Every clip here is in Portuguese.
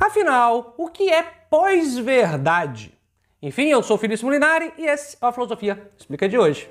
Afinal, o que é pós-verdade? Enfim, eu sou Felício Molinari e esse é a Filosofia Explica de hoje.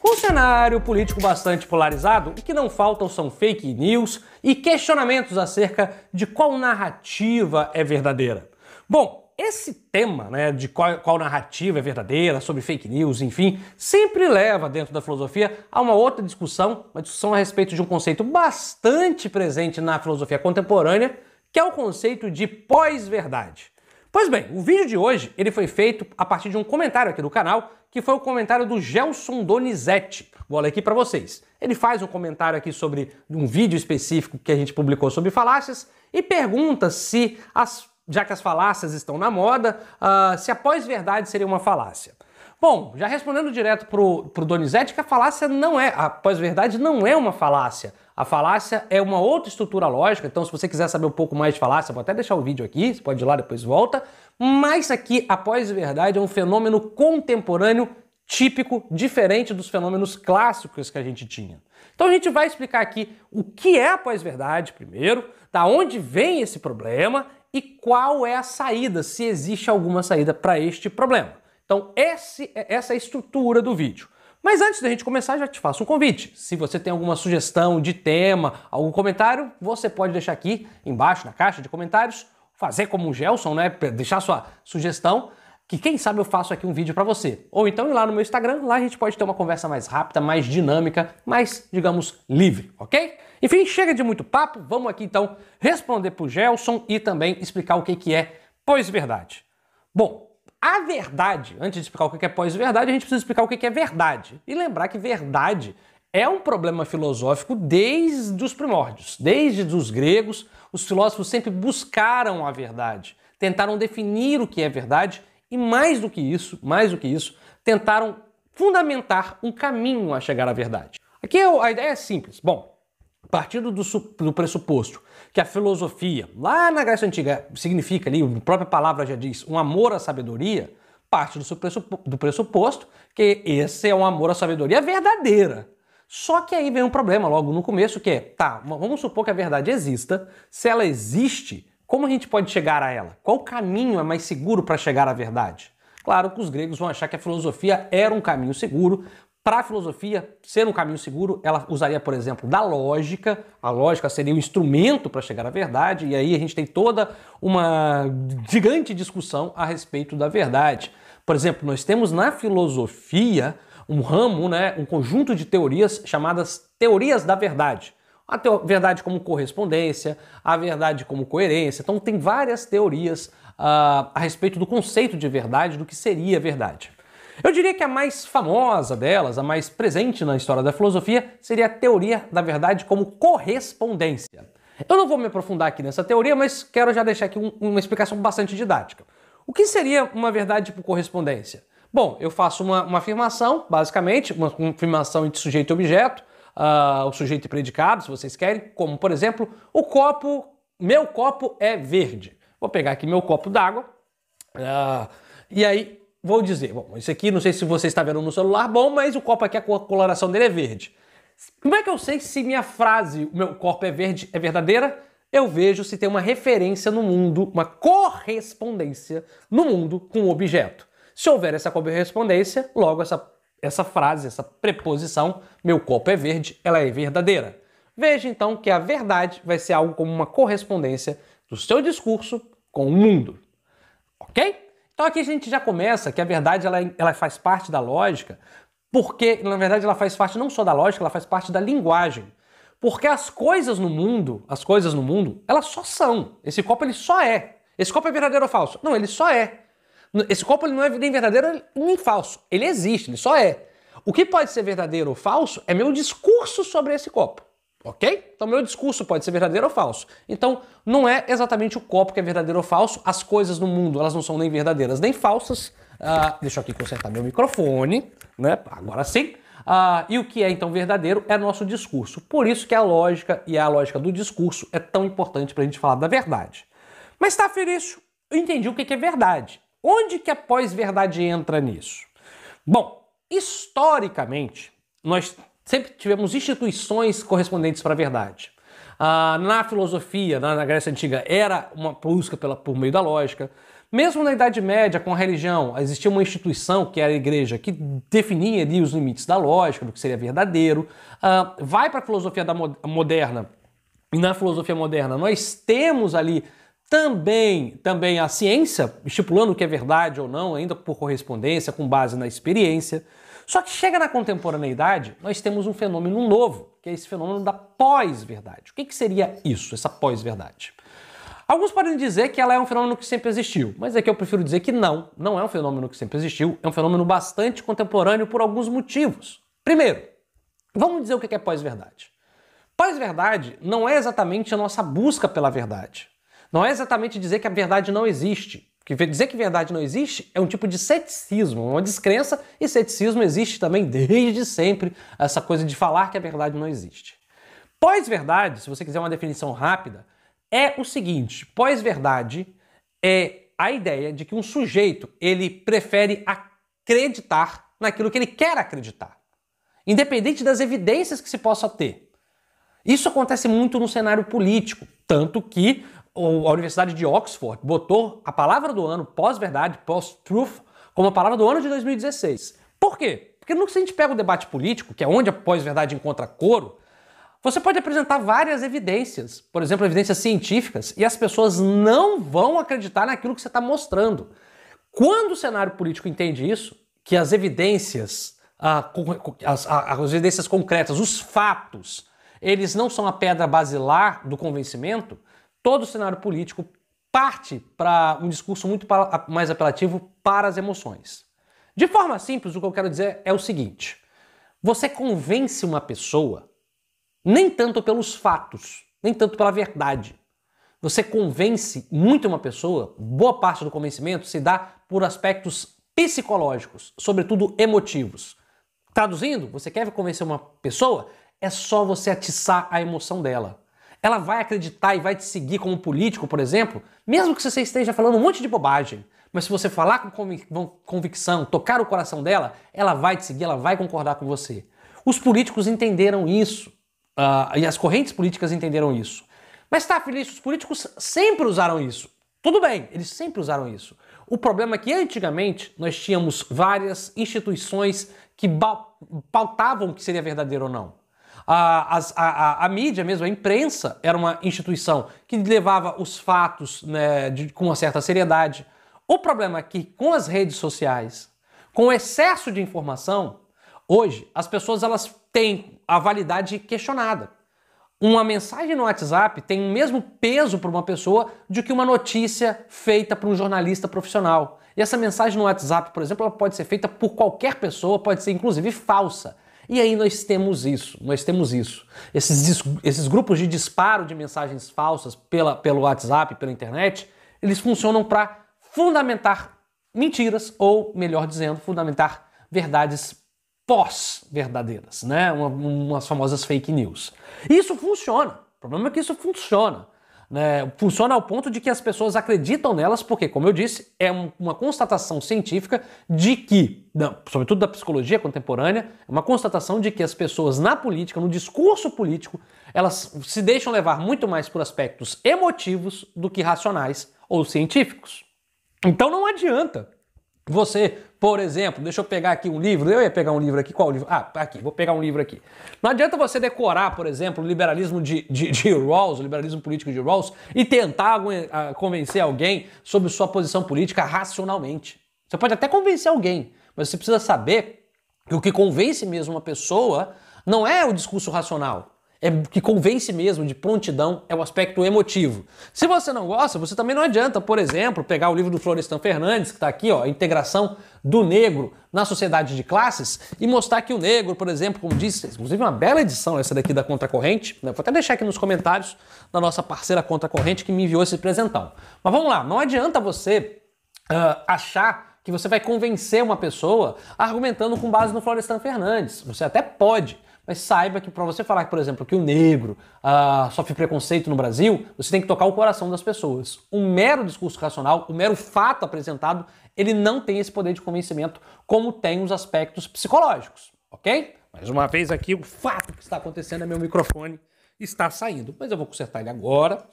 Com um cenário político bastante polarizado, o que não faltam são fake news e questionamentos acerca de qual narrativa é verdadeira. Bom, esse tema, né, de qual, qual, narrativa é verdadeira, sobre fake news, enfim, sempre leva dentro da filosofia a uma outra discussão, uma discussão a respeito de um conceito bastante presente na filosofia contemporânea, que é o conceito de pós-verdade. Pois bem, o vídeo de hoje ele foi feito a partir de um comentário aqui do canal, que foi o comentário do Gelson Donizete. Vou ler aqui para vocês. Ele faz um comentário aqui sobre um vídeo específico que a gente publicou sobre falácias e pergunta se as já que as falácias estão na moda, uh, se a pós-verdade seria uma falácia. Bom, já respondendo direto pro, pro Donizete, que a falácia não é, a pós-verdade não é uma falácia. A falácia é uma outra estrutura lógica, então se você quiser saber um pouco mais de falácia, vou até deixar o vídeo aqui, você pode ir lá, depois volta. Mas aqui, a pós-verdade é um fenômeno contemporâneo típico, diferente dos fenômenos clássicos que a gente tinha. Então a gente vai explicar aqui o que é a pós-verdade primeiro, da onde vem esse problema e qual é a saída, se existe alguma saída para este problema. Então, esse, é, essa é a estrutura do vídeo. Mas antes da gente começar, já te faço um convite. Se você tem alguma sugestão de tema, algum comentário, você pode deixar aqui embaixo na caixa de comentários, fazer como o Gelson, né? Deixar sua sugestão, que quem sabe eu faço aqui um vídeo para você. Ou então ir lá no meu Instagram, lá a gente pode ter uma conversa mais rápida, mais dinâmica, mais, digamos, livre, ok? Enfim, chega de muito papo, vamos aqui então responder para o Gelson e também explicar o que, que é pós-verdade. Bom, a verdade, antes de explicar o que é pós-verdade, a gente precisa explicar o que é verdade. E lembrar que verdade é um problema filosófico desde os primórdios. Desde os gregos, os filósofos sempre buscaram a verdade, tentaram definir o que é verdade e mais do que isso, mais do que isso, tentaram fundamentar um caminho a chegar à verdade. Aqui a ideia é simples. Bom, partindo do, do, pressuposto que a filosofia, lá na Grécia Antiga, significa ali, a própria palavra já diz, um amor à sabedoria, parte do, pressuposto, do pressuposto que esse é um amor à sabedoria verdadeira. Só que aí vem um problema logo no começo, que é, tá, vamos supor que a verdade exista. Se ela existe, como a gente pode chegar a ela? Qual caminho é mais seguro para chegar à verdade? Claro que os gregos vão achar que a filosofia era um caminho seguro, para a filosofia ser um caminho seguro, ela usaria, por exemplo, da lógica. A lógica seria o um instrumento para chegar à verdade, e aí a gente tem toda uma gigante discussão a respeito da verdade. Por exemplo, nós temos na filosofia um ramo, né, um conjunto de teorias chamadas teorias da verdade. A verdade como correspondência, a verdade como coerência. Então, tem várias teorias uh, a respeito do conceito de verdade, do que seria verdade. Eu diria que a mais famosa delas, a mais presente na história da filosofia, seria a teoria da verdade como correspondência. Eu não vou me aprofundar aqui nessa teoria, mas quero já deixar aqui um, uma explicação bastante didática. O que seria uma verdade por correspondência? Bom, eu faço uma, uma afirmação, basicamente, uma, afirmação entre sujeito e objeto, uh, o sujeito e predicado, se vocês querem, como, por exemplo, o copo, meu copo é verde. Vou pegar aqui meu copo d'água, uh, e aí vou dizer, bom, isso aqui não sei se você está vendo no celular, bom, mas o copo aqui, a coloração dele é verde. Como é que eu sei se minha frase, o meu corpo é verde, é verdadeira? Eu vejo se tem uma referência no mundo, uma correspondência no mundo com o objeto. Se houver essa correspondência, logo essa, essa frase, essa preposição, meu copo é verde, ela é verdadeira. Veja então que a verdade vai ser algo como uma correspondência do seu discurso com o mundo. Ok? Então aqui a gente já começa que a verdade ela, ela faz parte da lógica, porque na verdade ela faz parte não só da lógica, ela faz parte da linguagem. Porque as coisas no mundo, as coisas no mundo, elas só são. Esse copo ele só é. Esse copo é verdadeiro ou falso? Não, ele só é. Esse copo ele não é nem verdadeiro nem falso. Ele existe, ele só é. O que pode ser verdadeiro ou falso é meu discurso sobre esse copo. Ok? Então, meu discurso pode ser verdadeiro ou falso. Então, não é exatamente o copo que é verdadeiro ou falso. As coisas no mundo, elas não são nem verdadeiras nem falsas. Uh, deixa eu aqui consertar meu microfone, né? Agora sim. Uh, e o que é então verdadeiro é nosso discurso. Por isso que a lógica e a lógica do discurso é tão importante para a gente falar da verdade. Mas tá, Felício, eu entendi o que é verdade. Onde que a pós-verdade entra nisso? Bom, historicamente, nós sempre tivemos instituições correspondentes para a verdade. Ah, na filosofia, na, Grécia Antiga, era uma busca pela, por meio da lógica. Mesmo na Idade Média, com a religião, existia uma instituição, que era a igreja, que definia ali os limites da lógica, do que seria verdadeiro. Uh, vai para a filosofia da moderna, e na filosofia moderna nós temos ali também, também a ciência, estipulando o que é verdade ou não, ainda por correspondência, com base na experiência. Só que chega na contemporaneidade, nós temos um fenômeno novo, que é esse fenômeno da pós-verdade. O que, que seria isso, essa pós-verdade? Alguns podem dizer que ela é um fenômeno que sempre existiu, mas é que eu prefiro dizer que não, não é um fenômeno que sempre existiu, é um fenômeno bastante contemporâneo por alguns motivos. Primeiro, vamos dizer o que é pós-verdade. Pós-verdade não é exatamente a nossa busca pela verdade. Não é exatamente dizer que a verdade não existe. Porque dizer que verdade não existe é um tipo de ceticismo, uma descrença, e ceticismo existe também desde sempre, essa coisa de falar que a verdade não existe. Pós-verdade, se você quiser uma definição rápida, é o seguinte: pós-verdade é a ideia de que um sujeito ele prefere acreditar naquilo que ele quer acreditar, independente das evidências que se possa ter. Isso acontece muito no cenário político, tanto que a Universidade de Oxford botou a palavra do ano, pós-verdade, post-truth, como a palavra do ano de 2016. Por quê? Porque no que a gente pega o debate político, que é onde a pós-verdade encontra coro, você pode apresentar várias evidências, por exemplo, evidências científicas, e as pessoas não vão acreditar naquilo que você está mostrando. Quando o cenário político entende isso, que as evidências, as, as evidências concretas, os fatos, eles não são a pedra basilar do convencimento, todo o cenário político parte para um discurso muito mais apelativo para as emoções. De forma simples, o que eu quero dizer é o seguinte: você convence uma pessoa nem tanto pelos fatos, nem tanto pela verdade. Você convence muito uma pessoa, boa parte do convencimento se dá por aspectos psicológicos, sobretudo emotivos. Traduzindo, você quer convencer uma pessoa, é só você atiçar a emoção dela ela vai acreditar e vai te seguir como político, por exemplo, mesmo que você esteja falando um monte de bobagem. Mas se você falar com convicção, tocar o coração dela, ela vai te seguir, ela vai concordar com você. Os políticos entenderam isso. Uh, e as correntes políticas entenderam isso. Mas tá, Felício, os políticos sempre usaram isso. Tudo bem, eles sempre usaram isso. O problema é que antigamente nós tínhamos várias instituições que pautavam o que seria verdadeiro ou não. A, a, a, a, mídia mesmo, a imprensa, era uma instituição que levava os fatos né, de, com uma certa seriedade. O problema é que com as redes sociais, com o excesso de informação, hoje as pessoas elas têm a validade questionada. Uma mensagem no WhatsApp tem o mesmo peso para uma pessoa do que uma notícia feita por um jornalista profissional. E essa mensagem no WhatsApp, por exemplo, ela pode ser feita por qualquer pessoa, pode ser inclusive falsa. E aí nós temos isso, nós temos isso. Esses, esses grupos de disparo de mensagens falsas pela, pelo WhatsApp, pela internet, eles funcionam para fundamentar mentiras, ou melhor dizendo, fundamentar verdades pós-verdadeiras, né? Uma, umas famosas fake news. Isso funciona. O problema é que isso funciona. Né, funciona ao ponto de que as pessoas acreditam nelas, porque, como eu disse, é uma constatação científica de que, sobretudo da psicologia contemporânea, é uma constatação de que as pessoas na política, no discurso político, elas se deixam levar muito mais por aspectos emotivos do que racionais ou científicos. Então não adianta você, por exemplo, deixa eu pegar aqui um livro, eu ia pegar um livro aqui, qual livro? Ah, aqui, vou pegar um livro aqui. Não adianta você decorar, por exemplo, o liberalismo de, de, de Rawls, o liberalismo político de Rawls, e tentar uh, convencer alguém sobre sua posição política racionalmente. Você pode até convencer alguém, mas você precisa saber que o que convence mesmo uma pessoa não é o discurso racional, é que convence mesmo de prontidão é o aspecto emotivo. Se você não gosta, você também não adianta, por exemplo, pegar o livro do Florestan Fernandes, que está aqui, ó, a integração do negro na sociedade de classes, e mostrar que o negro, por exemplo, como disse, inclusive uma bela edição essa daqui da Contracorrente, né? vou até deixar aqui nos comentários da nossa parceira Contracorrente que me enviou esse presentão. Mas vamos lá, não adianta você uh, achar que você vai convencer uma pessoa argumentando com base no Florestan Fernandes. Você até pode, mas saiba que para você falar, por exemplo, que o negro ah, sofre preconceito no Brasil, você tem que tocar o coração das pessoas. Um mero discurso racional, um mero fato apresentado, ele não tem esse poder de convencimento como tem os aspectos psicológicos, ok? Mais uma vez aqui, o fato que está acontecendo é meu microfone está saindo. Mas eu vou consertar ele agora.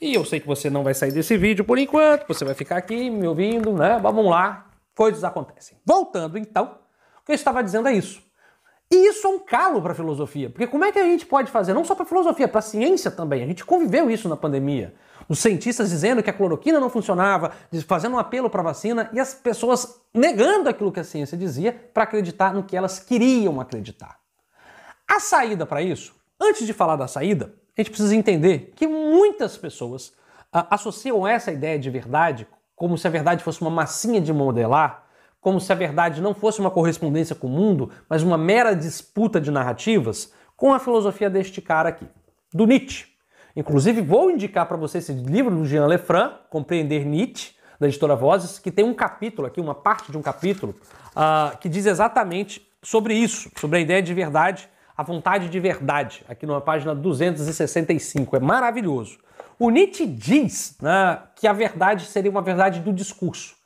E eu sei que você não vai sair desse vídeo por enquanto, você vai ficar aqui me ouvindo, né? Vamos lá, coisas acontecem. Voltando então, o que eu estava dizendo é isso. E isso é um calo para a filosofia, porque como é que a gente pode fazer, não só para a filosofia, para a ciência também? A gente conviveu isso na pandemia. Os cientistas dizendo que a cloroquina não funcionava, fazendo um apelo para a vacina e as pessoas negando aquilo que a ciência dizia para acreditar no que elas queriam acreditar. A saída para isso, antes de falar da saída, a gente precisa entender que muitas pessoas uh, associam essa ideia de verdade como se a verdade fosse uma massinha de modelar como se a verdade não fosse uma correspondência com o mundo, mas uma mera disputa de narrativas, com a filosofia deste cara aqui, do Nietzsche. Inclusive, vou indicar para você esse livro do Jean Lefranc, Compreender Nietzsche, da editora Vozes, que tem um capítulo aqui, uma parte de um capítulo, uh, que diz exatamente sobre isso, sobre a ideia de verdade, a vontade de verdade, aqui numa página 265. É maravilhoso. O Nietzsche diz né, que a verdade seria uma verdade do discurso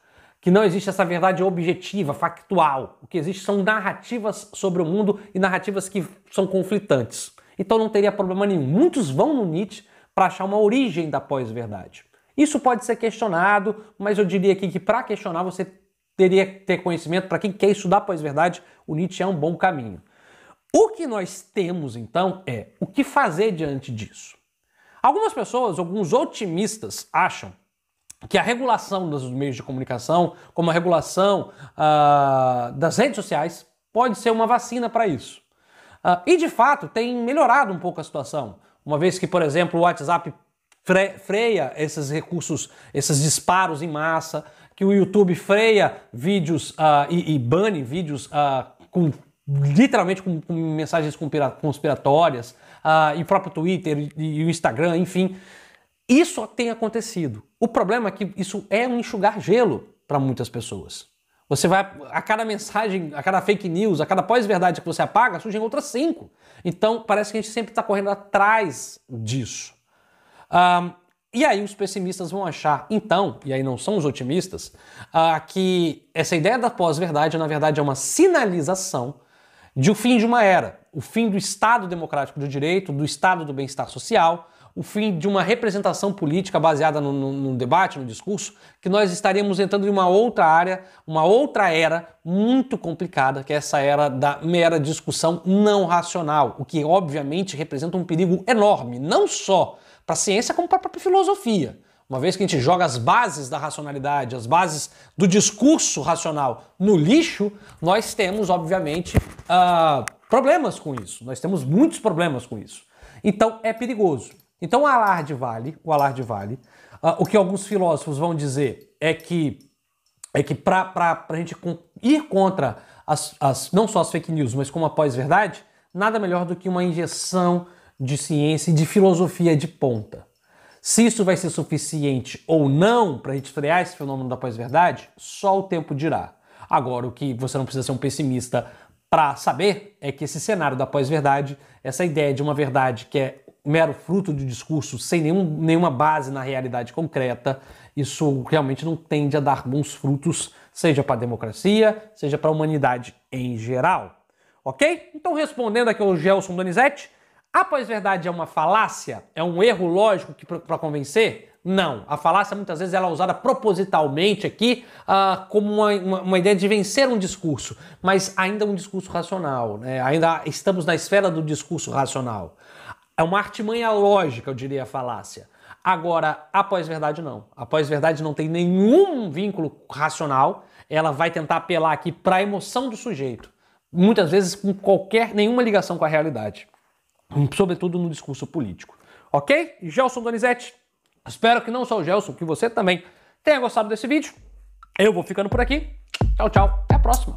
que não existe essa verdade objetiva, factual. O que existe são narrativas sobre o mundo e narrativas que são conflitantes. Então não teria problema nenhum. Muitos vão no Nietzsche para achar uma origem da pós-verdade. Isso pode ser questionado, mas eu diria aqui que para questionar você teria que ter conhecimento. Para quem quer estudar pós-verdade, o Nietzsche é um bom caminho. O que nós temos então é o que fazer diante disso. Algumas pessoas, alguns otimistas, acham que a regulação dos meios de comunicação, como a regulação uh, das redes sociais, pode ser uma vacina para isso. Uh, e de fato tem melhorado um pouco a situação, uma vez que, por exemplo, o WhatsApp fre freia esses recursos, esses disparos em massa, que o YouTube freia vídeos uh, e, e, bane vídeos com literalmente com, com mensagens conspiratórias, e o próprio Twitter e, e o Instagram, enfim. Isso tem acontecido. O problema é que isso é um enxugar gelo para muitas pessoas. Você vai, a cada mensagem, a cada fake news, a cada pós-verdade que você apaga, surgem outras cinco. Então parece que a gente sempre está correndo atrás disso. Um, e aí os pessimistas vão achar, então, e aí não são os otimistas, uh, que essa ideia da pós-verdade, na verdade, é uma sinalização de o fim de uma era, o fim do Estado democrático do direito, do Estado do bem-estar social, o fim de uma representação política baseada no, no, no, debate, no discurso, que nós estaríamos entrando em uma outra área, uma outra era muito complicada, que é essa era da mera discussão não racional, o que obviamente representa um perigo enorme, não só para a ciência, como para a própria filosofia. Uma vez que a gente joga as bases da racionalidade, as bases do discurso racional no lixo, nós temos, obviamente, uh, problemas com isso. Nós temos muitos problemas com isso. Então é perigoso. Então o alarde vale, o alarde vale. Uh, o que alguns filósofos vão dizer é que é que para a gente ir contra as, as, não só as fake news, mas como a pós-verdade, nada melhor do que uma injeção de ciência e de filosofia de ponta. Se isso vai ser suficiente ou não para a gente frear esse fenômeno da pós-verdade, só o tempo dirá. Agora, o que você não precisa ser um pessimista para saber é que esse cenário da pós-verdade, essa ideia de uma verdade que é mero fruto de discurso sem nenhum, nenhuma base na realidade concreta, isso realmente não tende a dar bons frutos, seja para a democracia, seja para a humanidade em geral. Ok? Então, respondendo aqui ao Gelson Donizete, a pós-verdade é uma falácia? É um erro lógico para convencer? Não. A falácia muitas vezes ela é usada propositalmente aqui uh, como uma, uma, uma, ideia de vencer um discurso, mas ainda um discurso racional. Né? Ainda estamos na esfera do discurso racional. É uma artimanha lógica, eu diria a falácia. Agora, a pós-verdade não. A pós-verdade não tem nenhum vínculo racional. Ela vai tentar apelar aqui para a emoção do sujeito. Muitas vezes com qualquer nenhuma ligação com a realidade. Sobretudo no discurso político. Ok? Gelson Donizete. Espero que não só o Gelson, que você também tenha gostado desse vídeo. Eu vou ficando por aqui. Tchau, tchau. Até a próxima.